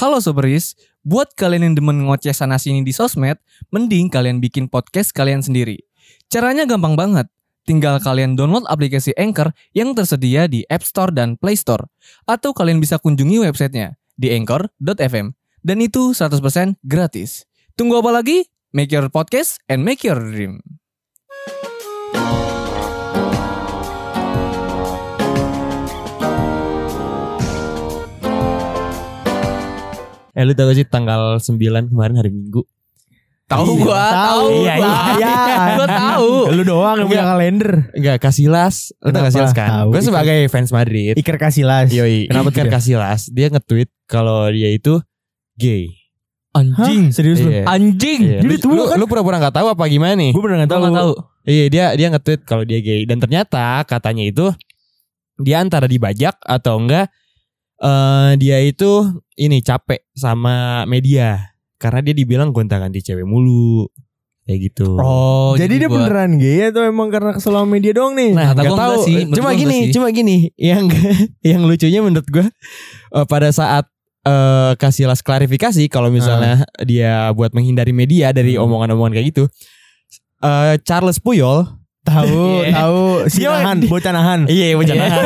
Halo Soberis, buat kalian yang demen ngoceh sana sini di sosmed, mending kalian bikin podcast kalian sendiri. Caranya gampang banget. Tinggal kalian download aplikasi Anchor yang tersedia di App Store dan Play Store. Atau kalian bisa kunjungi websitenya di anchor.fm. Dan itu 100% gratis. Tunggu apa lagi? Make your podcast and make your dream. Eh lu tau gak sih tanggal 9 kemarin hari Minggu Tahu Iya, gua, tahu. tahu Iya, gua. iya, iya. Gua tahu. Lu doang yang punya kalender. Enggak Casillas Lu tau? Casillas kan Gue Iker. sebagai fans Madrid Iker Casillas. Yoi Kenapa Iker dia? Casillas Dia nge-tweet Kalau dia itu Gay Anjing. Hah? Serius lu? Iya. Anjing. Iya. Jadi Lu- tua lu, kan? lu pura-pura gak tahu apa gimana nih Gue bener gak Gua tahu. nggak tahu. Iya dia dia nge-tweet kalau dia gay Dan ternyata katanya itu Dia antara dibajak Atau enggak eh Dia itu Ini capek sama media Karena dia dibilang gonta-ganti cewek mulu Kayak gitu Oh, Jadi dia buat- beneran gay atau emang karena kesel sama media doang nih? Nah, gua tahu. sih, menurut Cuma gini, sih. cuma gini. Yang yang lucunya menurut gua eh, pada saat eh Casillas klarifikasi kalau misalnya dia buat menghindari media dari Hmm. omongan-omongan kayak gitu. eh Charles Puyol, tahu, Iya. tahu. Si Dia- nahan, bocah nahan. iya bocah Iya. nahan.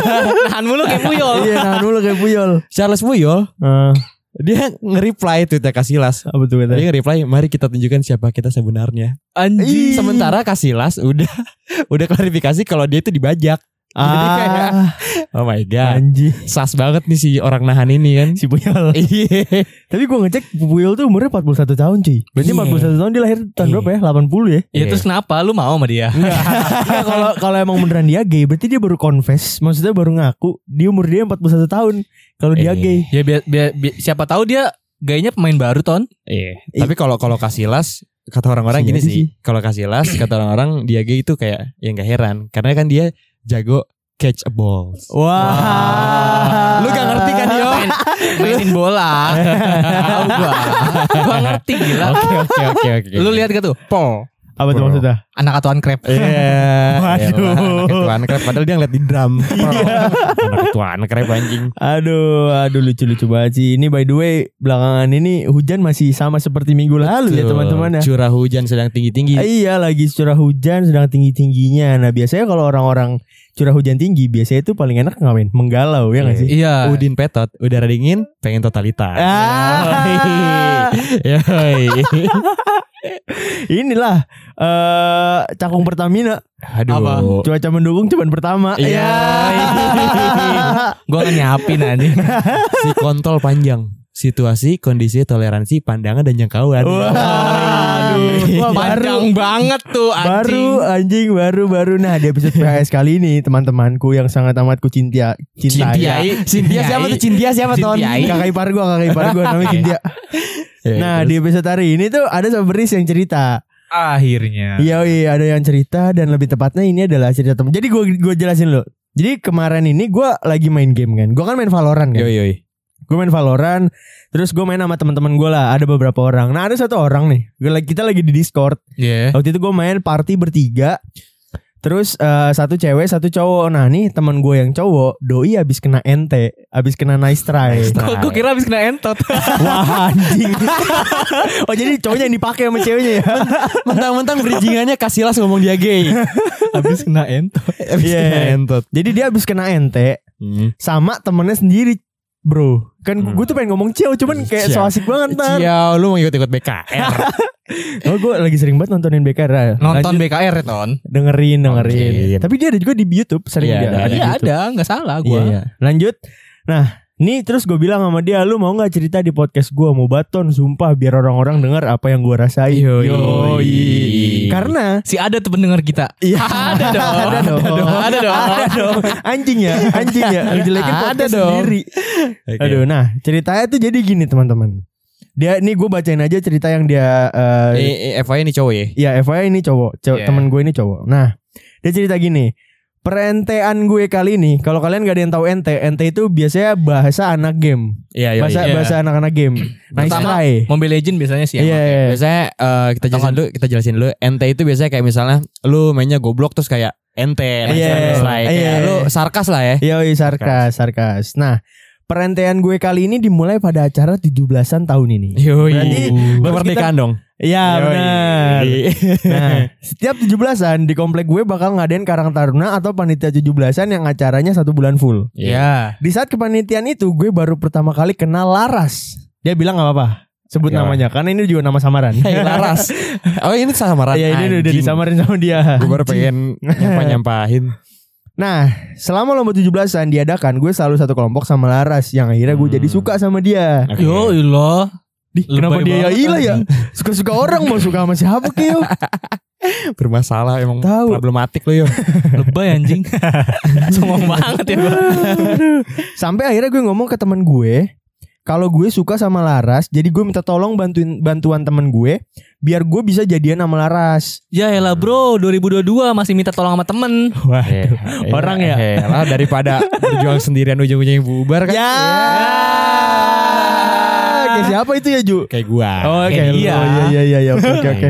Nahan mulu kayak puyol. Iya, nahan dulu kayak puyol. Charles Puyol, Eh, dia nge-reply tweetnya apa tuh kata? Dia nge-reply, mari kita tunjukkan siapa kita sebenarnya. Anjing. Sementara Casillas udah udah klarifikasi kalau dia itu dibajak. Kayak, Ah, oh my god, anjing. sas banget nih si orang nahan ini kan. Si puyol. Iya. Tapi gue ngecek Puyol tuh umurnya 41 tahun cuy. Berarti Iya. 41 tahun dia lahir tahun Iya. berapa ya? 80 ya? Ya terus kenapa lu mau sama dia? Kalau kalau emang beneran dia gay berarti dia baru confess. Maksudnya baru ngaku di umur dia 41 tahun. Kalau dia Eh. gay. Ya biar, biar, biar- siapa tahu dia gayanya pemain baru ton. Iya. Tapi kalau kalau Casillas kata orang-orang Iya gini sih. sih. Kalau Casillas kata orang-orang dia gay itu kayak ya nggak heran karena kan dia jago catch a ball. Wah. Lu gak ngerti kan Yo? Main, mainin bola. Tahu gua. Gua ngerti gila. Oke oke oke oke. Lu lihat gak tuh? Pol. Apa tuh maksudnya? Anak atuan krep. Iya. Waduh. Ketuaan krep padahal dia ngeliat di drum. Anak ketuaan krep anjing. Aduh, aduh lucu-lucu banget sih. Ini by the way, belakangan ini hujan masih sama seperti minggu lalu ya Tuh, teman-teman ya. Curah hujan sedang tinggi-tinggi. Iya lagi curah hujan sedang tinggi-tingginya. Nah biasanya kalau orang-orang curah hujan tinggi biasanya itu paling enak ngapain? Menggalau ya nggak sih? Iya. Udin petot, udara dingin, pengen totalitas. Ah. Yoi. Inilah eh cakung Pertamina. Aduh. Apa? Cuaca mendukung cuman pertama. Iya. Gua nggak nyapin aja. si kontol panjang. Situasi, kondisi, toleransi, pandangan dan jangkauan. Wah, aduh. Wah, baru Panjang banget tuh anjing. baru anjing baru baru nah di episode PHS kali ini teman-temanku yang sangat amat ku cinta cintai. Cintiai. Cynthia siapa tuh? Cynthia siapa? Cintiai. Kakak ipar gua, kakak ipar gua namanya Cynthia. Ya, Nah, terus. di episode hari ini tuh ada Saberis yang cerita. Akhirnya. Iya, iya, ada yang cerita dan lebih tepatnya ini adalah cerita temen. Jadi gue gue jelasin lo. Jadi kemarin ini gue lagi main game kan. Gue kan main Valorant kan. Yoi yoi. Gue main Valorant. Terus gue main sama teman-teman gue lah. Ada beberapa orang. Nah ada satu orang nih. Gue lagi kita lagi di Discord. Iya. Waktu itu gue main party bertiga. Terus eh, satu cewek, satu cowok. Nah nih teman gue yang cowok, doi abis kena ente, abis kena nice try. Nice try. Gua kira habis kena entot. Wah anjing. oh jadi cowoknya yang dipakai sama ceweknya ya? Mentang-mentang bridgingannya Kasilas ngomong dia gay. habis kena entot. Abis Iya. kena entot. Jadi dia abis kena ente Hmm. sama temennya sendiri. Bro, kan Hmm. gue tuh pengen ngomong ciao, cuman kayak so asik banget ntar. Ciao, lu mau ikut-ikut BKR. Oh, gue lagi sering banget nontonin BKR. Nonton Lanjut, BKR ya ton. dengerin, dengerin. Oke. Tapi dia ada juga di YouTube, sering Iya, dia ada, ada Iya YouTube. ada, nggak salah Iya, gua. iya. Lanjut. Nah, nih terus gue bilang sama dia, lu mau nggak cerita di podcast gue mau baton, sumpah biar orang-orang dengar apa yang gue rasain. Yoi. Yoi. Karena Si ada tuh pendengar kita. Iya Ada dong. Ada dong Ada dong. Ada dong Anjing ya Anjing ya Ngejelekin Ada podcast dong. sendiri Oke. Aduh nah Ceritanya tuh jadi gini teman-teman Dia nih gue bacain aja cerita yang dia eh, Eh, eh, FYI ini cowok ya. Ya FYI ini cowok, cowok Iya. temen gue ini cowok. Nah, dia cerita gini. Perentean gue kali ini, kalau kalian gak ada yang tahu ente, ente itu biasanya bahasa anak game, Iya, iya. bahasa iya. bahasa anak-anak game. Nice Pertama, try. Mobile Legend biasanya sih. Iya, yang iya. Biasanya eh, kita jelasin dulu, kita jelasin dulu. Ente itu biasanya kayak misalnya lu mainnya goblok terus kayak ente, Iya, nice try, nice try. iya. Kayak lu sarkas lah ya. Yoi sarkas, sarkas. Nah, Perantaian gue kali ini dimulai pada acara 17-an tahun ini. Yoi. Berarti kemerdekaan dong. Iya benar. Nah, setiap 17-an di komplek gue bakal ngadain Karang Taruna atau panitia 17-an yang acaranya satu bulan full. Ya. Di saat kepanitiaan itu gue baru pertama kali kenal Laras. Dia bilang nggak apa-apa. Sebut Ya. namanya karena ini juga nama samaran. Hey, Laras. Oh ini samaran. Iya ini udah disamarin sama dia. Gue baru pengen nyampah-nyampahin. Nah, selama lomba 17-an diadakan, gue selalu satu kelompok sama Laras yang akhirnya gue Hmm. jadi suka sama dia. Oke. Yo ilah. Di, kenapa dia ya ilah ya? Suka-suka orang mau suka sama siapa Kyo? Bermasalah emang Tahu. problematik lo yo. Lebay anjing. Sombong banget ya gua. Sampai akhirnya gue ngomong ke temen gue, kalau gue suka sama Laras, jadi gue minta tolong bantuin bantuan temen gue biar gue bisa jadian sama Laras. Ya elah bro, 2022 masih minta tolong sama temen. Wah, Orang ya? eh, lah daripada berjuang sendirian ujung-ujungnya bubar kan. ya. Kayak siapa itu ya Ju? Kayak gua. Oh, kayak kayak dia. Oh, iya iya iya iya. Oke oke oke.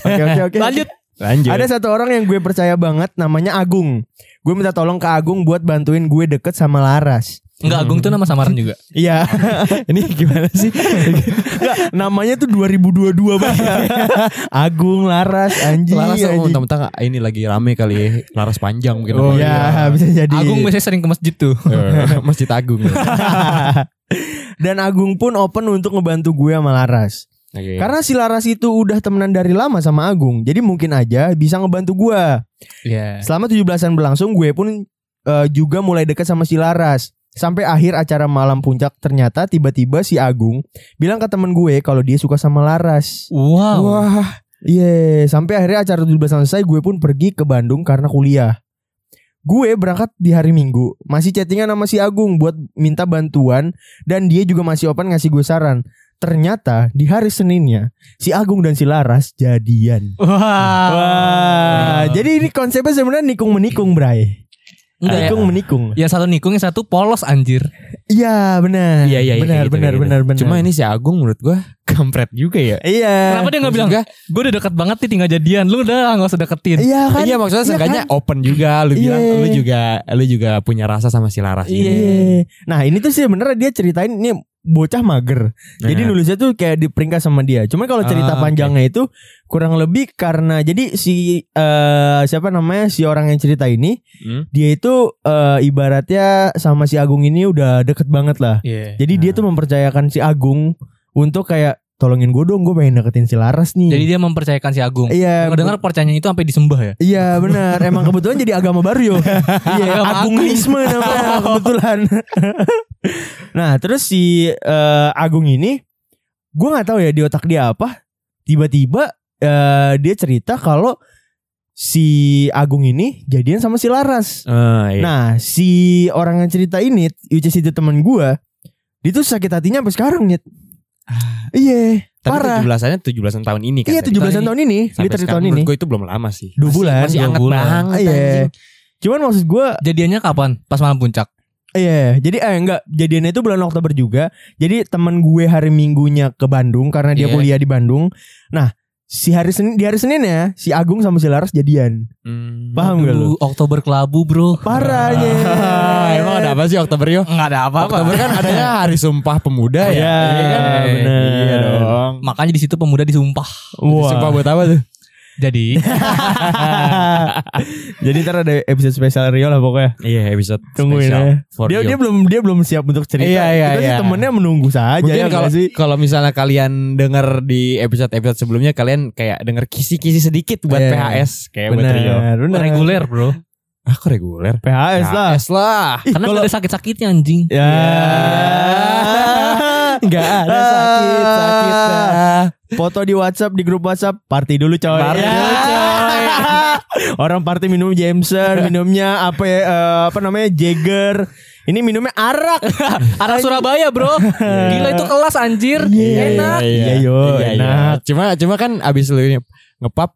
Oke oke oke. Lanjut. Lanjut. Ada satu orang yang gue percaya banget namanya Agung. Gue minta tolong ke Agung buat bantuin gue deket sama Laras. Enggak Agung tuh nama samaran juga. Iya, ini gimana sih? Nggak, namanya tuh 2022 banget. Agung, Laras, anjing. Laras oh, anjing. mentang-mentang ini lagi rame kali ya. Laras panjang mungkin. Oh iya, bisa jadi. Agung biasanya sering ke masjid tuh. Eh, Masjid Agung. Dan Agung pun open untuk ngebantu gue sama Laras. Oke. Karena si Laras itu udah temenan dari lama sama Agung, jadi mungkin aja bisa ngebantu gue. Iya. Selama 17-an berlangsung, gue pun eh, juga mulai deket sama si Laras. Sampai akhir acara malam puncak ternyata tiba-tiba si Agung bilang ke temen gue kalau dia suka sama Laras. Wow. Wah, iya. Sampai akhirnya acara 17 selesai, gue pun pergi ke Bandung karena kuliah. Gue berangkat di hari Minggu, masih chattingan sama si Agung buat minta bantuan dan dia juga masih open ngasih gue saran. Ternyata di hari Seninnya si Agung dan si Laras jadian. Wow. Wah, jadi ini konsepnya sebenarnya nikung menikung, Bray. Enggak ya. nikung menikung. Yang satu nikung, yang satu polos anjir. Iya, benar. Iya iya iya, benar gitu, benar gitu. benar benar. Cuma ini si Agung menurut gua kampret juga ya. iya. Kenapa dia nggak bilang? Gue udah deket banget nih tinggal jadian. Lu udah nggak usah deketin. Iya kan? iya maksudnya Iya seenggaknya kan? open juga lu bilang Iya. lu juga lu juga punya rasa sama si Laras ini. Iya. Nah, ini tuh sih sebenarnya dia ceritain ini bocah mager. Jadi Nah. nulisnya tuh kayak di peringkat sama dia. Cuma kalau cerita Ah, panjangnya itu kurang lebih karena jadi si eh, siapa namanya si orang yang cerita ini Hmm? dia itu eh, ibaratnya sama si Agung ini udah deket banget lah. Iya. Jadi dia tuh mempercayakan si Agung untuk kayak tolongin gue dong, gue pengen deketin si Laras nih. Jadi dia mempercayakan si Agung. iya, dengar percayaan itu sampai disembah ya. Iya benar. Emang kebetulan jadi agama baru yo. Iya, Agungisme namanya kebetulan. nah, terus si eh, Agung ini gue nggak tahu ya di otak dia apa. Tiba-tiba eh, dia cerita kalau si Agung ini jadian sama si Laras. Ah, iya. Nah, si orang yang cerita ini, which is itu teman gue, dia tuh sakit hatinya sampai sekarang, Nyet. Iya, Tapi parah. 17-annya 17-an tahun ini kan. Iya, tadi. 17 tahun ini, Sampai literally sekarang tahun ini. menurut gue itu belum lama sih. Dua Masih- bulan, Masih dua anget bulan. banget Iya. anjing. Cuman maksud gue Jadiannya kapan? Pas malam puncak. Iya, jadi eh enggak, jadiannya itu bulan Oktober juga. Jadi teman gue hari Minggunya ke Bandung karena dia Iya. kuliah di Bandung. Nah, si hari Senin di hari Senin ya, si Agung sama si Laras jadian. Hmm. Paham gak lu? Oktober kelabu bro. Parahnya. Ah, emang ada apa sih Oktober yo? Enggak ada apa-apa. Oktober kan adanya Hari Sumpah Pemuda ya. Iya, kan? bener. Iya dong. Makanya di situ pemuda disumpah. Wah. Sumpah buat apa tuh? Jadi jadi ntar ada episode spesial Rio lah pokoknya. Iya episode Tungguin spesial ya. for Dia dia belum dia belum siap untuk cerita. Iya, iya, Kita sih iya. temennya menunggu saja Mungkin ya kalau sih. kalau misalnya kalian denger di episode-episode sebelumnya kalian kayak denger kisi-kisi sedikit buat Iya. PHS kayak buat Rio. Reguler bro. Ah kok reguler? PHS lah. PHS lah. Ih, Karena kalau- ada sakit-sakitnya anjing. Ya. Enggak ada sakit sakit. Foto di WhatsApp di grup WhatsApp party dulu coy. Party Ya. dulu, Orang party minum Jameson, minumnya apa ya, eh, apa namanya Jagger. Ini minumnya arak. Arah Surabaya bro. Gila itu kelas anjir. Enak. Iya, yo, enak. Cuma cuma kan abis lu ini ngepap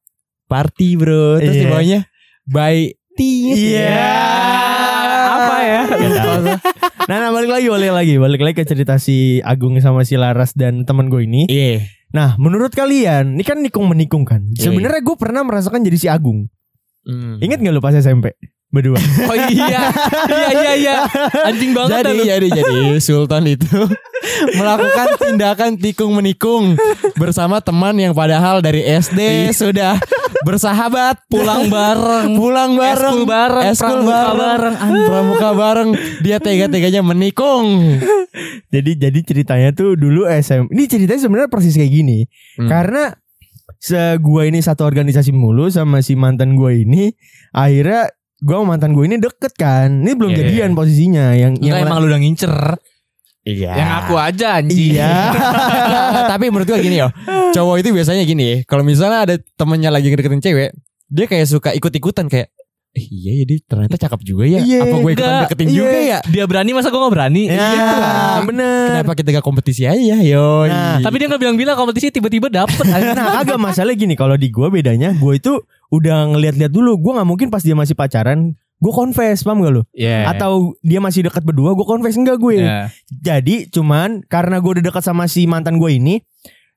party bro. Terus Iya. di bawahnya by tea. Iya. Apa ya? Nah, nah, balik lagi, balik lagi, balik lagi ke cerita si Agung sama si Laras dan teman gue ini. Iya. Nah, menurut kalian, ini kan nikung menikung kan. Iya, Sebenarnya gue pernah merasakan jadi si Agung. Hmm. Ingat gak lu pas SMP? berdua. Oh iya. iya iya iya. Anjing banget Jadi lu. jadi jadi Sultan itu melakukan tindakan tikung menikung bersama teman yang padahal dari SD sudah bersahabat Pulang bareng. pulang bareng Eskul bareng, eskul pramuka bareng, bareng, pramuka bareng dia tega-teganya menikung jadi jadi ceritanya tuh dulu SM. Ini ceritanya sebenarnya persis kayak gini. Hmm. Karena se gua ini satu organisasi mulu sama si mantan gua ini akhirnya gua sama mantan gua ini deket kan. Ini belum Iya. jadian posisinya yang Enggak yang emang lu udah ngincer. Iya Yang aku aja anjing. Iya. tapi menurut gua gini yo cowok itu biasanya gini ya kalau misalnya ada temennya lagi ngedeketin cewek dia kayak suka ikut-ikutan kayak eh, iya ya dia ternyata cakep juga ya Iya, apa gue ikutan deketin iya. juga ya Dia berani masa gua gak berani. Ya, bener. kenapa kita gak kompetisi aja ya yo Nah, Tapi dia gak bilang-bilang kompetisi tiba-tiba dapet. Nah agak masalah gini kalau di gua bedanya gua itu udah ngeliat-liat dulu gua nggak mungkin pas dia masih pacaran gue confess paham gak lu? Iya. Atau dia masih dekat berdua gue confess enggak gue Iya. Jadi cuman karena gue udah dekat sama si mantan gue ini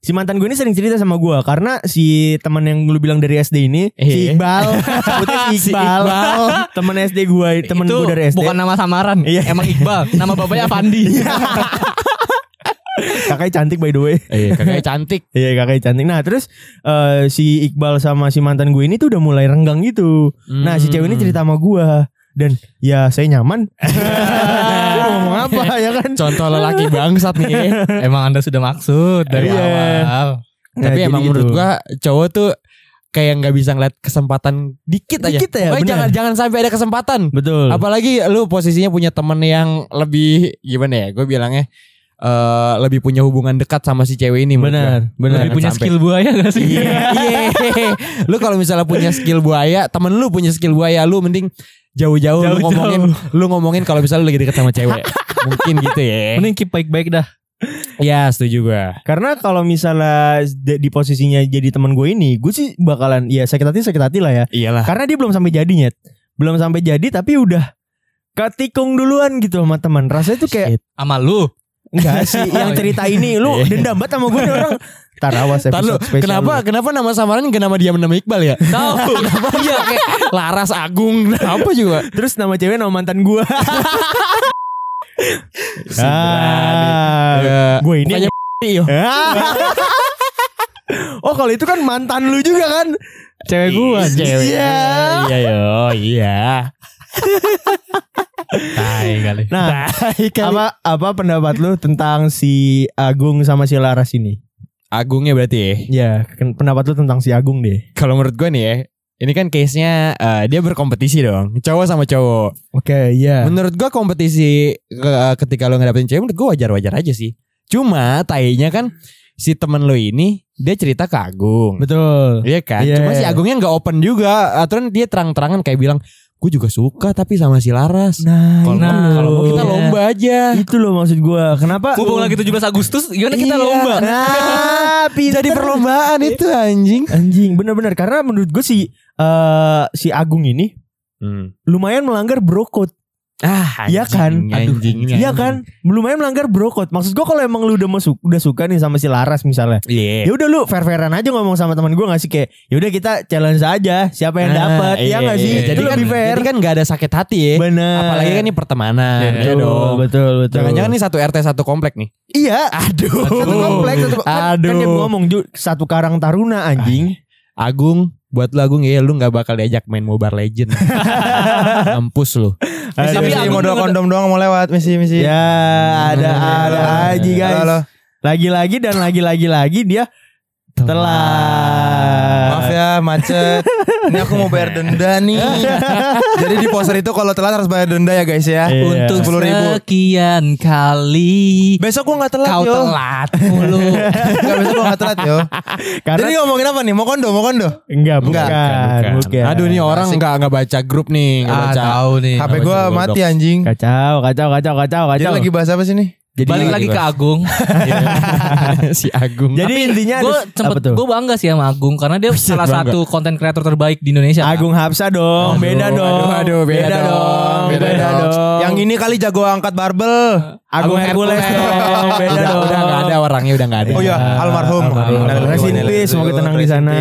Si mantan gue ini sering cerita sama gue Karena si teman yang lu bilang dari SD ini Si Eh. Iqbal Sebutnya si Si Iqbal. Temen SD gue Temen gue dari SD bukan nama samaran. Iya. Emang Iqbal. Nama bapaknya Fandi. Kakaknya cantik by the way. Eh kakaknya cantik. Iya kakaknya cantik. Nah terus eh, Si Iqbal sama si mantan gue ini tuh udah mulai renggang gitu. Nah si cewek ini Hmm. cerita sama gue Dan ya saya nyaman. Ngomong apa ya kan? Contoh lelaki bangsat nih. Emang anda sudah maksud dari Iya. awal. Nah, tapi emang gitu. menurut gua cowok tuh kayak nggak bisa ngeliat kesempatan dikit aja. Dikit ya, benar. jangan jangan sampai ada kesempatan. Betul. Apalagi lu posisinya punya temen yang lebih gimana ya gue bilangnya eh lebih punya hubungan dekat sama si cewek ini Benar. Benar Lebih punya sampai. skill buaya gak sih? Iya, iya. Lu kalau misalnya punya skill buaya, temen lu punya skill buaya, lu mending jauh-jauh lu ngomongin, lu ngomongin kalau misalnya lu lagi deket sama cewek. Mungkin gitu ya. Mending keep baik-baik dah. Ya, setuju gua. Karena kalau misalnya di di posisinya jadi teman gue ini, gue sih bakalan ya sakit hati sakit hati lah ya. Iyalah. Karena dia belum sampai jadi nyet, belum sampai jadi tapi udah ketikung duluan gitu sama teman. Rasanya tuh kayak Shit. Sama lu. Enggak sih yang cerita ini lu Iya. dendam banget sama gue orang. Tar awas Ntar lu, episode spesial. kenapa kenapa nama samaran gak nama dia nama Iqbal ya? Tahu. Iya kayak Laras Agung apa juga? Terus nama cewek nama mantan gue. Si berani. Ya, gue ini bukannya yo. oh kalau itu kan mantan lu juga kan cewek gue Cewek. Iya. Iya yo, iya. Tai kali. Nah Tai kali. apa apa pendapat lu tentang si Agung sama si Laras ini Agungnya berarti ya. Ya pendapat lu tentang si Agung deh Kalau menurut gue nih ya, ini kan case-nya eh, dia berkompetisi dong, cowok sama cowok. Oke iya Menurut gua kompetisi ke- ketika lo ngedapetin cewek menurut gua wajar-wajar aja sih. Cuma tainya kan si temen lo ini dia cerita ke Agung. Betul Iya kan? Iya. Cuma si Agungnya nggak open juga. Aturan dia terang-terangan kayak bilang, gue juga suka tapi sama si Laras. Nah Kalau itu kalau mau kita loh. lomba aja. Itu loh maksud gua Kenapa Mumpung lagi 17 Agustus, gimana kita Iya. lomba? Nah Jadi perlombaan itu anjing. Anjing bener-bener Karena menurut gue si eh, Si Agung ini Lumayan melanggar bro Ah, Iya kan? anjing, anjing, Iya anjing. kan Lumayan melanggar bro code Maksud gue kalau emang lu udah masuk Udah suka nih sama si Laras misalnya Iya. ya udah lu fair fairan aja ngomong sama teman gue gak sih kayak ya udah kita challenge aja siapa yang Ah, dapat iya, ya gak sih iya. Jadi kan, lebih fair jadi kan gak ada sakit hati ya. benar Apalagi kan ini pertemanan. betul, ya dong. betul betul Jangan-jangan nih satu RT satu komplek nih. iya Aduh. satu kompleks satu kan, Aduh. kan dia ngomong satu karang taruna anjing Agung, buat lu Agung ya lu nggak bakal diajak main Mobile Legend. Mampus lu. Misi, Aduh. misi modal kondom doang mau lewat misi misi. ya ada ada aja guys lagi-lagi dan lagi-lagi lagi dia telat Maaf ya macet. Ini aku mau bayar denda nih. Jadi di poster itu kalau telat harus bayar denda ya guys ya. Iya. Untuk 10.000. sekian kali Besok gua nggak telat kau yo. telat mulu. Enggak besok gua nggak telat yo. karena Jadi ngomongin apa nih? Mau kondo, mau kondo. enggak bukan Enggak, bukan, Aduh nih orang nggak nggak baca grup nih, nggak ah, baca. tahu nih. HP gua mati anjing. kacau kacau kacau kacau Jadi kacau lagi bahas apa sih nih? Jadi Balik lagi ke Agung. si Agung. jadi intinya Gue sempet gue bangga sih sama Agung karena dia Buset, salah bangga. satu konten kreator terbaik di Indonesia. kan? Agung Hapsa dong, Aduh, beda aduh, dong. aduh, beda dong, beda, beda dong. Yang ini kali jago angkat barbel. Agung Hercules dong, beda udah, dong. udah nggak ada orangnya udah nggak ada. Oh iya, almarhum. Almarhum. Almarhum. Rest in peace, semoga tenang di sana.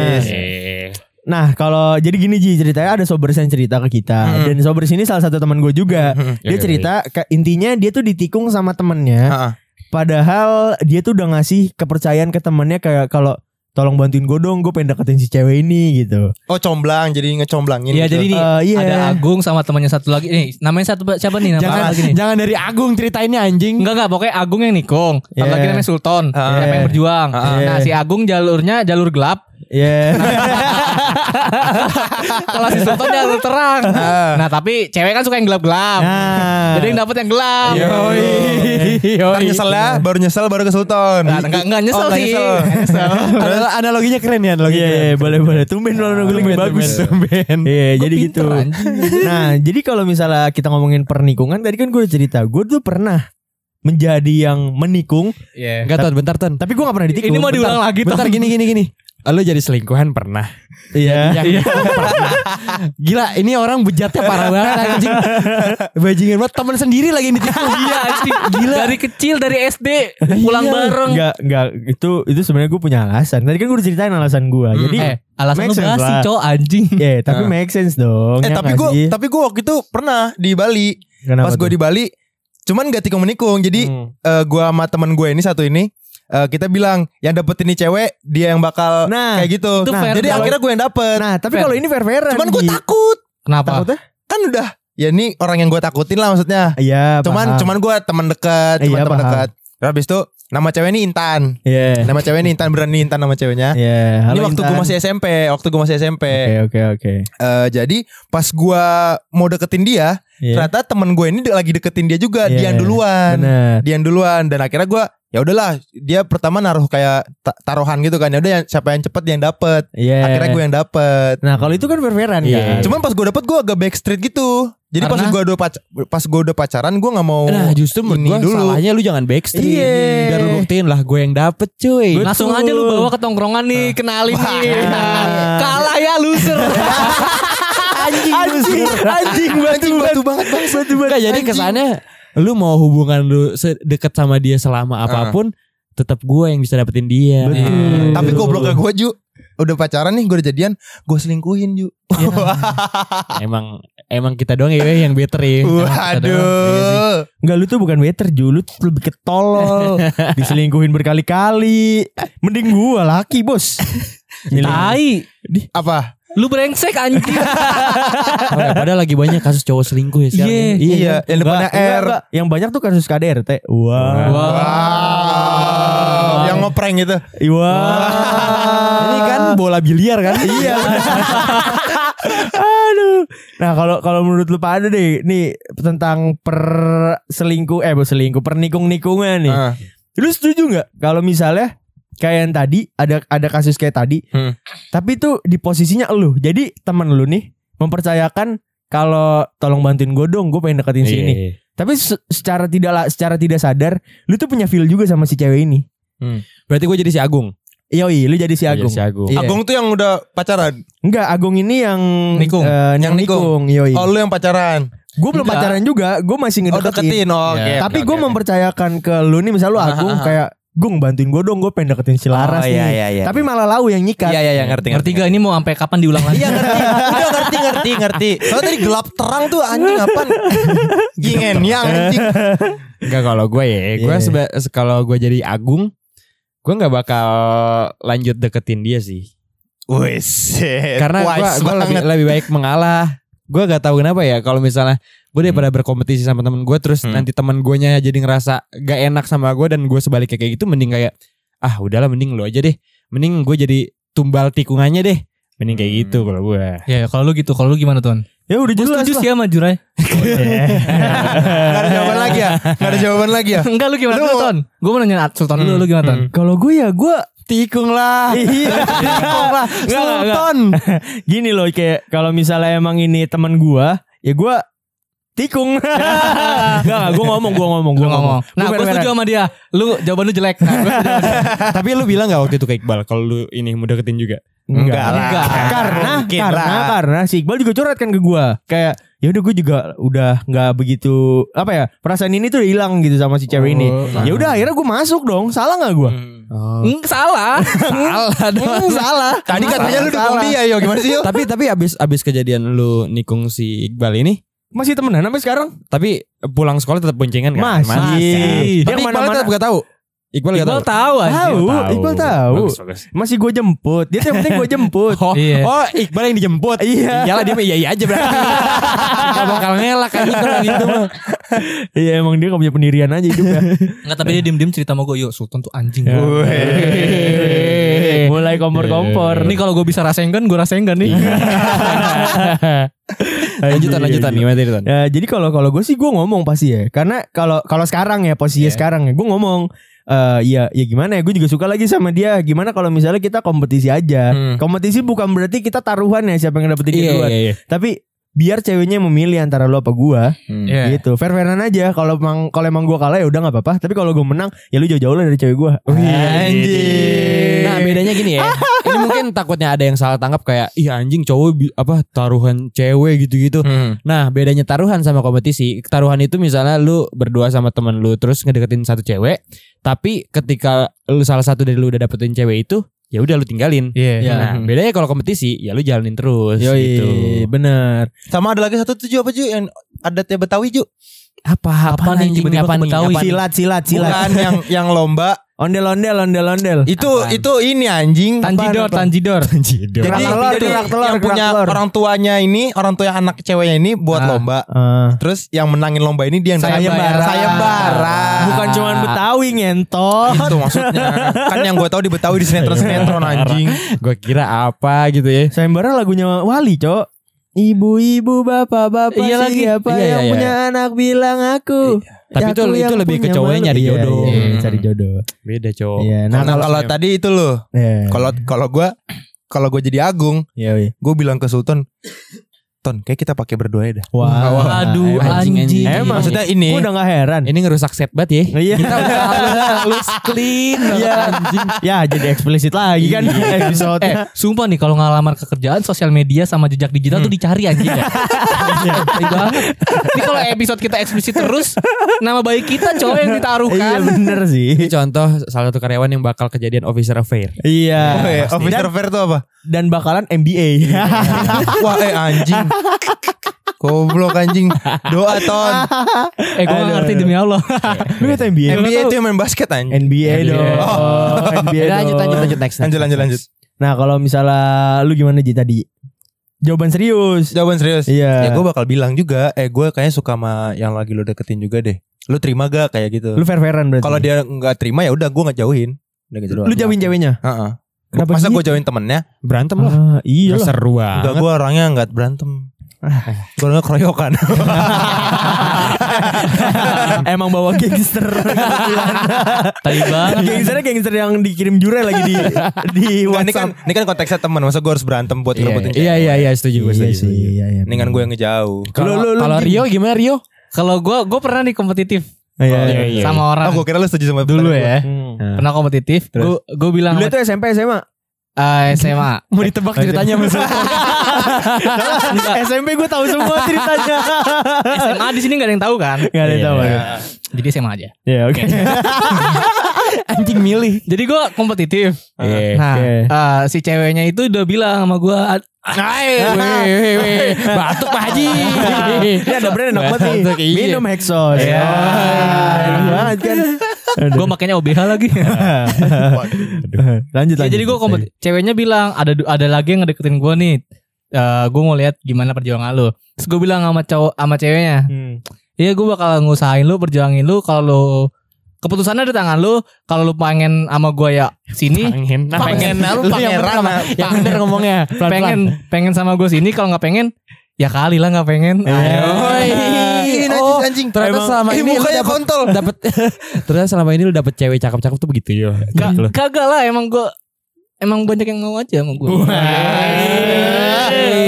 Nah kalau jadi gini Ji ceritanya ada sobers yang cerita ke kita Hmm. dan sobers ini salah satu teman gue juga. Dia Oke, cerita ke, intinya dia tuh ditikung sama temennya. Heeh. Padahal dia tuh udah ngasih kepercayaan ke temennya kayak kalau tolong bantuin gue dong, gue pengen deketin si cewek ini gitu. Oh comblang jadi ngecomblangin. Iya gitu. jadi nih Eh, iya. ada Agung sama temannya satu lagi nih namanya satu siapa nih nama Jangan lagi nih jangan dari Agung ceritainnya anjing. Enggak enggak pokoknya Agung yang nikung Satu Yeah. lagi namanya Sultan Ah. Yang main berjuang Ah. Nah si Agung jalurnya jalur gelap Iya. Kalau si Sultan jalur terang Ah. Nah tapi cewek kan suka yang gelap-gelap Nah. Jadi yang dapet yang gelap Yoi. Ntar nyesel ya, baru nyesel baru ke Sultan. Nah, enggak, enggak nyesel Oh, sih nyesel. Nyesel. Anal- analoginya keren ya analoginya. Iya, iya, boleh boleh. Tumben lo analogi Tumben, bagus. tumben. Iya, Gua jadi gitu. Nah, jadi kalau misalnya kita ngomongin pernikungan, tadi kan gue udah cerita, gue tuh pernah menjadi yang menikung, Iya. Enggak ton, bentar ton. tapi gue gak pernah ditikung. Ini mau diulang lagi Bentar gini gini gini. Lu jadi selingkuhan pernah. Iya. Yang pernah. Gila, ini orang bejatnya parah banget anjing. Bajingan banget teman sendiri lagi ditikung. Iya anjing Gila Dari kecil dari SD Pulang Iya. bareng Enggak, enggak. Itu itu sebenarnya gue punya alasan. Tadi kan gue udah ceritain alasan gue. Hmm. Jadi Eh alasan Make lu basi lah. cowok anjing ya, tapi Ah. make sense dong. Eh ya tapi gue sih? tapi gue waktu itu pernah di Bali. Kenapa Pas gue di Bali, cuman gak tikung menikung. Jadi Hmm. eh, gue sama temen gue ini satu ini eh, kita bilang yang dapetin ini cewek dia yang bakal Nah, kayak gitu. itu Nah, fair jadi akhirnya gue yang dapet. Nah, tapi Fair. kalau ini fair-fairan. cuman gue takut. Kenapa? Takutnya? Kan udah ya ini orang yang gue takutin lah maksudnya. Iya, cuman paham. cuman gue teman dekat, cuma Iya, teman dekat. Habis itu nama cewek ini Intan. Iya. Nama cewek ini Intan berani Intan nama ceweknya. Iya, ini halo waktu gue masih SMP, waktu gue masih SMP. Oke, oke, oke. Eh, jadi pas gue mau deketin dia, Iya. ternyata temen gue ini lagi deketin dia juga, Iya, Dian duluan. Bener. Dian duluan dan akhirnya gue ya udahlah dia pertama naruh kayak ta- taruhan gitu kan. Ya udah yang- siapa yang cepet dia yang dapet. Iya. akhirnya gue yang dapet. Nah, kalau itu kan fair-fairan Iya. kan. cuman pas gue dapet gue agak backstreet gitu. Jadi pas Karena? gue udah pac- pas gue udah pacaran gue nggak mau Nah justru menurut ini gue dulu. salahnya lu jangan backstreet. Iya. Biar lu buktiin lah gue yang dapet cuy. Betul. Langsung aja lu bawa ke tongkrongan nih Kenalin nih. Nah, Kalah ya loser. Anjing, anjing, anjing, batu, batu banget, batu, batu, Enggak jadi kesannya Lu mau hubungan lu deket sama dia selama apa pun tetap gue yang bisa dapetin dia. Betul. tapi gobloknya gue Ju? Udah pacaran nih gue udah jadian gue selingkuhin Ju. Emang Emang kita doang ya yang better ya. Waduh. Enggak lu tuh bukan waiter Ju. Lu tuh lebih ketolol. Diselingkuhin berkali-kali. Mending gua laki bos. Tai. Apa Lu brengsek anjing. Oke, Padahal lagi banyak kasus cowok selingkuh ya sekarang Iya. ya. iya yang depannya R. enggak. Yang banyak tuh kasus KDRT Wah. Wah. wow. Yang ngeprank gitu Wah. Ini kan bola biliar kan? Iya. Aduh. Nah kalau kalau menurut lu pada deh Nih tentang perselingkuh Eh selingkuh Pernikung-nikungan nih. Ah. Lu setuju nggak? Kalau misalnya kayak yang tadi ada ada kasus kayak tadi, Hmm. tapi itu di posisinya lu. Jadi teman lu nih mempercayakan kalau tolong bantuin gue dong, gue pengen deketin si ini. Iya. Tapi se- secara tidak la- secara tidak sadar, lu tuh punya feel juga sama si cewek ini. Berarti gue jadi si Agung Yoi, lu jadi si Iya, Agung. si Agung. Iya. Agung tuh yang udah pacaran Enggak, Agung ini yang Nikung. eh, Yang yang nikung. nikung. Yoi. oh lu yang pacaran gue belum pacaran juga, gue masih oh ngedeketin. deketin oh, oke Ya. Tapi oke, gue oke. mempercayakan ke lu nih, misalnya lu Agung kayak Gung bantuin gue dong, gue pengen deketin si Laras Oh, nih. iya, iya, iya, Tapi malah lau yang nyikat. Iya iya iya ngerti Ngerti gak ini mau sampai kapan diulang lagi Iya ngerti Udah ngerti ngerti ngerti Soalnya tadi gelap terang tuh anjing apaan Yin yang anjing Enggak kalau gue ya, gue Iya. seba- kalau gue jadi Agung, gue nggak bakal lanjut deketin dia sih. Wes Karena gue gue lebih, lebih baik mengalah. Gue gak tahu kenapa ya kalau misalnya gue daripada berkompetisi sama temen gue terus Hmm. nanti temen gue nya jadi ngerasa gak enak sama gue dan gue sebaliknya kayak gitu mending kayak ah udahlah mending lu aja deh. Mending gue jadi tumbal tikungannya deh. Mending kayak Hmm. gitu kalau gue Ya kalau lu gitu Kalau lu gimana Ton? Ya udah Gue jelas setuju lah. sih sama Jurai. Gak ada jawaban lagi ya? Gak ada jawaban lagi ya? Enggak lu gimana Lu- Ton? Gue mau nanya Sultan dulu Hmm, Lu gimana Ton? Hmm. Kalau gue ya gue tikung lah. Iya. tikung lah. Sultan Gini loh kayak kalau misalnya emang ini teman gua, ya gua tikung. Enggak, enggak, gua ngomong, gua ngomong, Gue gua ngomong. ngomong Nah Gua gue setuju sama dia Lu jawaban lu jelek Nah gue setuju sama dia. tapi lu bilang gak waktu itu ke Iqbal kalau lu ini mau deketin juga Enggak, lah. Enggak. Karena Mungkin karena lah. karena si Iqbal juga curhat kan ke gua. Kayak ya udah gue juga udah nggak begitu apa ya perasaan ini tuh hilang gitu sama si cewek ini. Oh, Ya udah akhirnya gue masuk dong. Salah nggak gua? Hmm. Oh. Hmm, salah. Salah dong. salah. Tadi katanya lu dukung dia yo gimana sih yo? tapi tapi abis abis kejadian lu nikung si Iqbal ini, Masih temenan sampai sekarang? tapi pulang sekolah tetap boncengan kan? Masih. Dia Dia Iqbal tetap gak tahu. Iqbal gak Iqbal tahu. tahu. Tahu, Iqbal tahu. Bagus, bagus. Masih gue jemput. Dia tuh yang penting gue jemput. Oh, Iya. oh, Iqbal yang dijemput. Iya. Iyalah dia iya iya aja berarti. Gak bakal ngelak kan Iqbal gitu mah. Iya emang dia gak punya pendirian aja hidupnya. Enggak tapi dia diem-diem cerita sama gue, "Yuk, Sultan tuh anjing." Ya. gua." Mulai kompor-kompor. Ini kalau gue bisa rasain kan, gue rasain kan nih. lanjutan lanjutan gimana tadi Ton? Ya, jadi kalau kalau gue sih gue ngomong pasti ya. Karena kalau kalau sekarang ya posisinya Iya. sekarang ya gue ngomong eh ya ya gimana ya gue juga suka lagi sama dia. Gimana kalau misalnya kita kompetisi aja. Hmm. Kompetisi bukan berarti kita taruhan ya siapa yang dapetin Iya duluan. iya iya. Tapi biar ceweknya memilih antara lo apa gua Iya. gitu. Fair fairan aja. Kalau emang kalau emang gua kalah ya udah nggak apa-apa. Tapi kalau gua menang ya lu jauh-jauh lah dari cewek gua. Anjing. Nah bedanya gini ya. Ini mungkin takutnya ada yang salah tangkap Kayak Ih anjing cowok apa taruhan cewek gitu-gitu. Hmm. Nah bedanya taruhan sama kompetisi. Taruhan itu misalnya lu berdua sama temen lu Terus ngedeketin satu cewek Tapi ketika lu salah satu dari lu udah dapetin cewek itu ya udah lu tinggalin Iya. Ya. Nah bedanya kalau kompetisi Ya lu jalanin terus Yoi, gitu bener Sama ada lagi satu tujuh apa Ju yang adatnya Betawi Ju? Apa Apa nih, tiba-tiba Apa nih? Betawi? Apa nih? silat silat silat Bukan yang yang lomba. Ondel ondel ondel ondel Itu Apaan? itu ini anjing. Tanjidor, Apaan, tanjidor. Anjidor. Jadi, telur, jadi kerak telur, yang punya telur. orang tuanya ini, orang tua yang anak ceweknya ini buat Ah. lomba. Ah. Terus yang menangin lomba ini dia yang Sayembara. Sayembara. bukan cuman Betawi ngentot Itu maksudnya. kan yang gue tahu di Betawi di sinetron-sinetron anjing. Gue kira apa gitu ya sayembara lagunya Wali cok Ibu-ibu, bapak-bapak, Iya lagi. siapa Iya, yang iya, punya anak bilang aku. Tapi Ya, itu aku itu lebih ke cowoknya malu. nyari Iya, jodoh iya, Hmm. cari jodoh. Beda cowok Iya, Nah, nah kalau tadi itu loh. Iya. Kalau kalau gue kalau gue jadi Agung, Iya, iya. gue bilang ke Sultan, Ton, kayak kita pakai berdua ya dah. Wah, Aduh, Anjing, anjing. anjing. Emang. Maksudnya ini. Gue udah gak heran. Ini ngerusak set banget ya Iya. Kita udah halus clean Iya. ya jadi eksplisit lagi kan episode. Eh, sumpah nih kalau ngelamar kerjaan sosial media sama jejak digital tuh dicari anjing ya. Ini kalau episode kita eksplisit terus, nama baik kita cowok yang Iya ditaruhkan. bener Ini sih. contoh salah satu karyawan yang bakal kejadian officer affair Iya. Oh, iya. Officer Dan, fair tuh apa? dan bakalan MBA. Wah, eh anjing. Goblok anjing. Doa ton. Eh gue gak ngerti demi Allah. Lu kata MBA? NBA itu yang main basket anjing. NBA dong. Oh. NBA Udah, lanjut dong. lanjut lanjut next, Lanjut lanjut lanjut. Nah kalau misalnya lu gimana Ji tadi? Jawaban serius. Jawaban serius. Iya. Ya gue bakal bilang juga, eh gue kayaknya suka sama yang lagi lo deketin juga deh. Lu terima gak kayak gitu? Lu fair-fairan berarti. Kalau dia nggak terima ya udah gue nggak jauhin. Udah gitu doang. lu jauhin ceweknya. Heeh. Kenapa Masa gue jauhin temennya? Berantem lah Ah, iya Gak lah. seru Enggak, banget gue orangnya nggak berantem. gue orangnya keroyokan. Emang bawa gangster. Tai banget. Gangsternya gangster yang dikirim jure lagi di di Nggak, ini kan WhatsApp. ini kan konteksnya teman. Masa gue harus berantem buat Iya, ngerebutin Iya iya iya setuju gue Iya setuju, sih, iya, iya. Mendingan gue yang ngejauh. Kalau Lu- lu- lu kalau gim- Rio gimana Rio? Kalau gue gue pernah nih kompetitif Iya, Oh, iya. iya. sama Oh, orang. gue kira lu setuju sama Dulu ya. Hmm. Pernah kompetitif. Gue gue bilang Dulu sama itu SMP SMA. eh, SMA. Mau ditebak ceritanya maksudnya SMP gue tahu semua ceritanya. SMA di sini gak ada yang tahu kan? Gak ada yang tahu. Iya. Jadi SMA aja. Ya oke. Anjing milih Jadi gue kompetitif. Iya Nah, eh, si ceweknya itu udah bilang sama gue, Weh. Batuk Pak Haji Ini ada brand enak banget nih. Iya. Minum Hexos. Iya. Enak banget kan. gue makanya OBH lagi. Lanjut Ya, lanjut. jadi gue kompetitif. Ceweknya bilang ada ada lagi yang ngedeketin gue nih. Eh gue mau lihat gimana perjuangan lu. Terus gue bilang sama cowok sama ceweknya, Hmm. iya gue bakal ngusahain lu perjuangin lu kalau lu keputusannya di tangan lu. Kalau lu pengen sama gue ya sini, Pengen Nah, pengen lu Lu yang pangeran apa? Yang bener ngomongnya Pelan-pelan pengen pengen sama gue sini. Kalau nggak pengen, ya kali lah nggak pengen. Iya. Ayo. Ini Oh, anjing. Ternyata Emang- selama ini lu mukanya dapet- kontol. dapet ternyata selama ini lu dapet cewek cakep-cakep tuh begitu ya kagak lah emang gue emang banyak yang mau aja sama gue.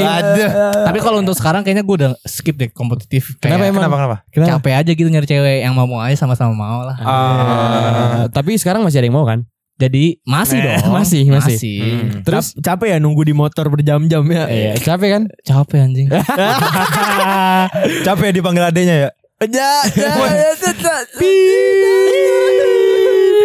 Aduh. Tapi kalau untuk sekarang kayaknya gue udah skip deh kompetitif. Kenapa Kayak emang? Kenapa kenapa? Kenapa? Capek aja gitu nyari cewek yang mau mau aja sama-sama mau lah. Ah. Eh, tapi sekarang masih ada yang mau kan? Jadi masih Eh, dong. masih, masih. Hmm. Terus Cap- capek ya nunggu di motor berjam-jam ya. Iya, capek kan? Capek anjing. Capek ya dipanggil adenya ya. Ja, ja, ja, ja, ja. ya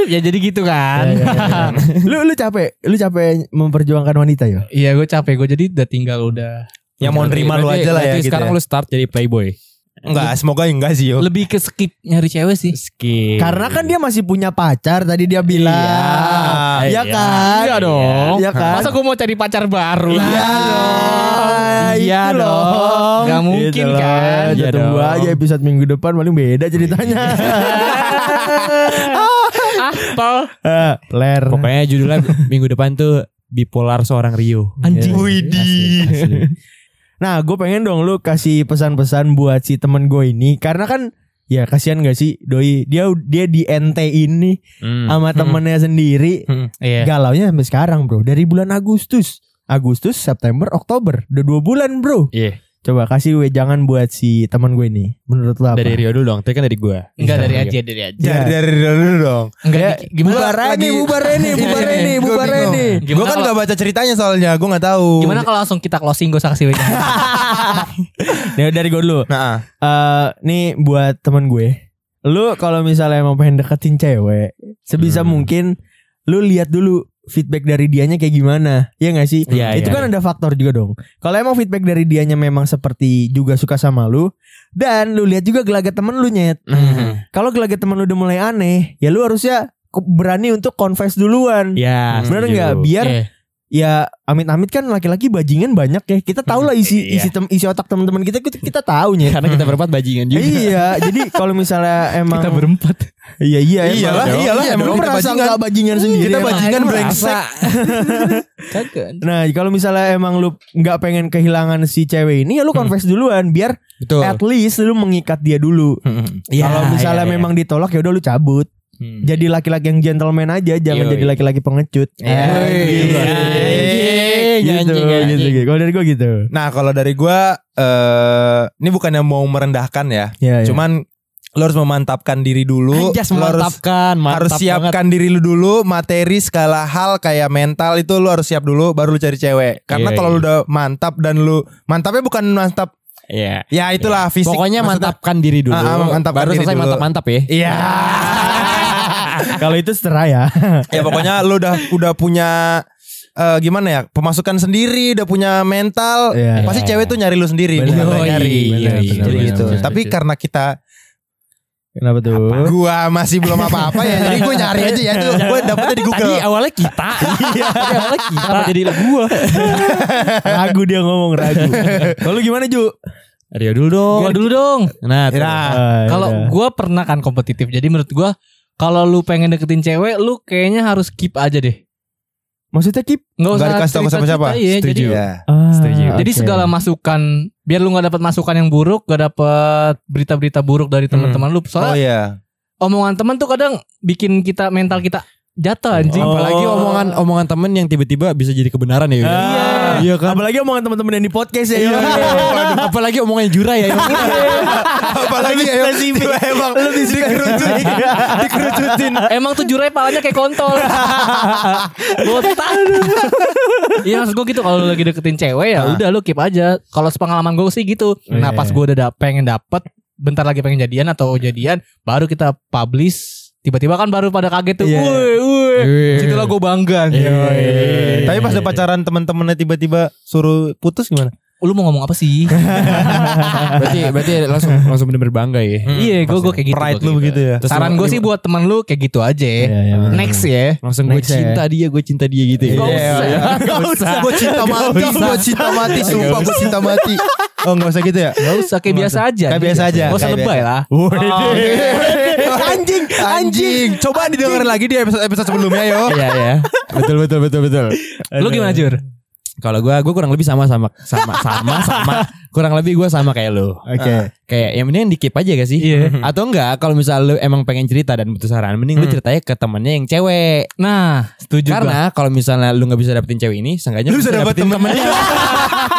jadi gitu kan. Ya, ya, ya, ya. lu lu capek, lu capek memperjuangkan wanita ya? Iya gue capek gue jadi udah tinggal udah Yang mau nerima lu aja lah ya gitu sekarang ya. lu start jadi playboy. Enggak, semoga enggak sih yo. lebih ke skip nyari cewek sih. Skip. Karena kan dia masih punya pacar tadi dia bilang. Iya. Iya kan? Iya dong. Iya kan? Masa gue mau cari pacar baru? Iya dong. Iya Itu dong. loh. Gak mungkin Gitu kan. Iya Ya, tunggu dong. aja episode minggu depan paling beda ceritanya. ah, tol. Eh, Ler. Pokoknya judulnya minggu depan tuh bipolar seorang Rio. Anjing. Widih. Nah, gue pengen dong lu kasih pesan-pesan buat si temen gue ini karena kan ya kasihan gak sih doi dia dia di NT ini Hmm. sama temennya sendiri Iya. galaunya sampai sekarang bro dari bulan Agustus Agustus September Oktober udah dua bulan bro Iya. Coba kasih wejangan buat si teman gue ini menurut lu apa Dari Rio dulu dong. Tadi kan dari gua. Enggak dari Rio. aja dari aja. Ya. Dari dari dulu dong. Enggak Ya, gimana bubar ini bubar ini bubar ini bubar ini Gue kan gak baca ceritanya soalnya, gue gak tahu. gimana kalau langsung kita closing gue usah kasih wejangan. Ya, dari gue dulu Nah, eh nih buat temen gue. Lu kalau misalnya emang pengen deketin cewek, sebisa Hmm. mungkin lu lihat dulu feedback dari dianya kayak gimana. Ya gak sih? Iya, Itu iya, kan ada faktor juga dong. Kalau emang feedback dari dianya memang seperti juga suka sama lu dan lu lihat juga gelagat temen lu nyet. Hmm. Kalau gelagat temen lu udah mulai aneh, ya lu harusnya berani untuk confess duluan. Ya, Bener nggak? Biar Iya. Ya amit-amit kan laki-laki bajingan banyak ya. Kita tahu lah isi Iya. isi tem- isi otak teman-teman kita kita, kita tahu nyet. Karena kita berempat bajingan juga. Iya, jadi kalau misalnya emang Kita berempat. Iya iya Iyalah, emang. iyalah, Iya, emang lu kita merasa bajingan. nggak bajingan sendiri. kita emang. bajingan Emang brengsek. Kagak. Nah, kalau misalnya emang lu nggak pengen kehilangan si cewek ini ya lu confess duluan biar Betul. at least lu mengikat dia dulu. Iya, kalau misalnya iya, iya. memang ditolak ya udah lu cabut. Hmm. Jadi laki-laki yang gentleman aja, jangan Yoi. jadi laki-laki pengecut. Iya. Eh, gitu. Gitu, gitu, gitu. Kalau dari gua gitu. Nah, kalau dari gue, eh ini bukannya mau merendahkan ya. Ya, ya. Cuman lo harus memantapkan diri dulu. Anjas Lo harus mantapkan, mantap harus siapkan diri lu dulu materi segala hal kayak mental itu lu harus siap dulu baru lu cari cewek karena Iya, kalau iya. lu udah mantap dan lu mantapnya bukan mantap Iya. ya itulah fisik Pokoknya Maksudnya- mantapkan diri dulu. Ah, mantapkan baru diri selesai mantap-mantap ya. iya Kalau itu seterah ya. ya pokoknya lu udah udah punya eh, gimana ya pemasukan sendiri udah punya mental Iya. pasti cewek tuh nyari lu sendiri Bener. bukan lu Yoi, nyari bener, Jadi bener, gitu bener, tapi karena kita Kenapa tuh? gua masih belum apa-apa ya jadi gua nyari aja ya tuh gua dapetnya di Google Tadi awalnya kita. Tadi awalnya kita. Kenapa jadi gua? ragu dia ngomong ragu. Kalau gimana Ju? Rio dulu dong. Gua dulu dong. Nah. Nah, Ah, Kalau udah. gue pernah kan kompetitif, jadi menurut gue kalau lu pengen deketin cewek, lu kayaknya harus keep aja deh. maksudnya Kip? Nggak usah dikasih tahu ke cerita-cerita, siapa-siapa. iya. Setuju. Jadi, ya. Ah, Setuju. jadi segala masukan, biar lu nggak dapat masukan yang buruk, gak dapat berita-berita buruk dari teman-teman lu. oh Soalnya iya omongan teman tuh kadang bikin kita mental kita jatuh anjing. Oh. Apalagi omongan omongan temen yang tiba-tiba bisa jadi kebenaran ya. Ah, Iya. Iya kan. Apalagi omongan teman-teman yang di podcast ya. Iya. Waduh, Apalagi omongan jura ya. apalagi ya emang dikerucutin dikerucutin Emang tuh jurai palanya kayak kontol. Botak. Iya maksud gue gitu kalau lu lagi deketin cewek ya Ah. udah lu keep aja. Kalau sepengalaman gue sih gitu. Nah Iya. pas gue udah da- pengen dapet bentar lagi pengen jadian atau jadian baru kita publish tiba-tiba kan baru pada kaget tuh. Iya. Woi, woi. Iya. Situlah gue bangga. anjing. tapi pas udah pacaran teman-temannya tiba-tiba suruh putus gimana Lu mau ngomong apa sih? berarti berarti langsung langsung bener-bener bangga ya. Iya gue gue kayak gitu. pride gua lu begitu ya Terus Saran gue sih buat temen lu kayak gitu aja. Iya, iya, bener. Next ya. Langsung gue ya. cinta dia, gue cinta dia gitu ya. Gak usah. Gak usah. gue cinta mati gue cinta mati sumpah gue cinta mati oh nggak usah gitu ya Gak usah kayak biasa aja. Kayak biasa aja, Gak usah lebay lah. anjing anjing coba didengerin lagi di episode episode sebelumnya yo Iya ya. Betul betul betul betul. Lu gimana Jur? Kalau gue gue kurang lebih sama sama sama sama sama kurang lebih gue sama kayak lu. Oke. Kayak yang mending dikip aja gak sih? Iya. Atau enggak kalau misal lu emang pengen cerita dan butuh saran, mending lu ceritanya ke temennya yang cewek. Nah, setuju. Karena kalau misalnya lu nggak bisa dapetin cewek ini, seenggaknya Lu bisa dapet temennya. temennya.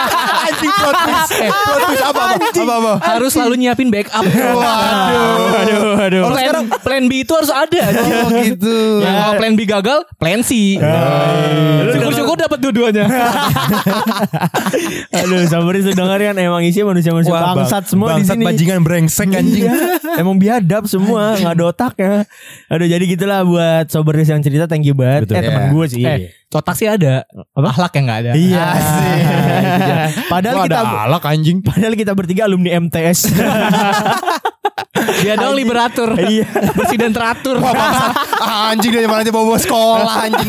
anjing plot twist plot twist apa apa apa apa harus selalu nyiapin backup. waduh aduh, aduh. plan, sekarang- plan B itu harus ada. oh gitu Ya, kalau plan B gagal, plan C. Lu Syukur-syukur dapat dua-duanya. Aduh, Sabri sedengar kan emang isinya manusia-manusia bangsat semua di bangsat sini. bajingan brengsek anjing. Emang biadab semua, nggak ada otaknya. Aduh, jadi gitulah buat Soberis yang cerita, thank you banget. Betul. eh, teman Iya. gue sih. Eh, otak sih ada. Akhlak yang nggak ada. Iya. Padahal Wah, kita ada alak anjing. padahal kita bertiga alumni MTS. Dia dong liberatur. Iya. Presiden teratur. Wah, bangsat. Ah, anjing dia mana aja bawa sekolah anjing.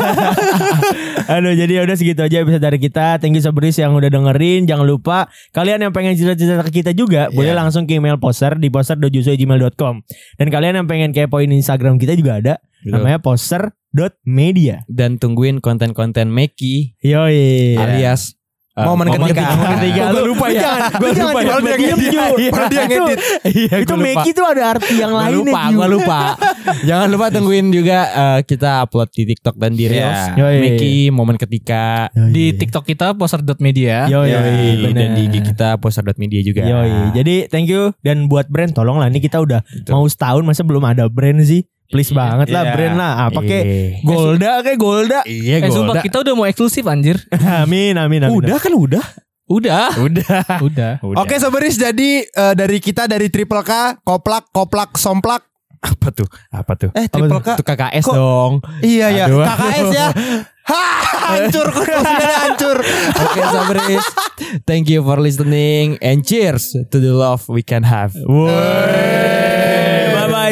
Aduh jadi udah segitu aja episode dari kita Thank you Sobris yang udah dengerin Jangan lupa Kalian yang pengen cerita-cerita ke kita juga Boleh Iya. langsung ke email poster Di poster.jusui.gmail.com Dan kalian yang pengen kepoin Instagram kita juga ada Betul. Namanya poster.media Dan tungguin konten-konten Meki Yoi alias uh, Momen ketiga. Momen ketiga Gua Lu- lupa lu ya. jangan- Gua lu jangan lupa ya. Padahal dia diem, ngedit. Padahal dia Itu- ngedit. Iya, Itu lupa. Meki tuh ada arti yang Gua lain lupa, Ju. gua lupa. Jangan lupa tungguin juga uh, kita upload di TikTok dan di Reels. Iya. Yoi. Meki momen ketika Yoi. Di TikTok kita poster.media. Yoi, Yoi, bener. dan di IG kita poster.media juga. Yoi. Jadi thank you dan buat brand tolong lah ini kita udah Betul. mau setahun masa belum ada brand sih. Please Iya. banget lah Iya. brand lah. Apa kek Iya. Golda kayak Golda. Iya, Eh sumpah Golda. kita udah mau eksklusif anjir. amin amin amin. Udah kan udah. Udah. Udah. Udah. Oke Soberis jadi eh, dari kita dari Triple K koplak koplak somplak Apa tuh? Apa tuh? eh Triple K Itu KKS Kok- dong. iya ya Aduh. KKS ya ha hancur hancur Oke Sabris Thank you for listening And cheers to the love we can have Bye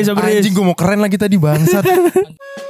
Sobris. anjing gue mau keren lagi tadi bangsat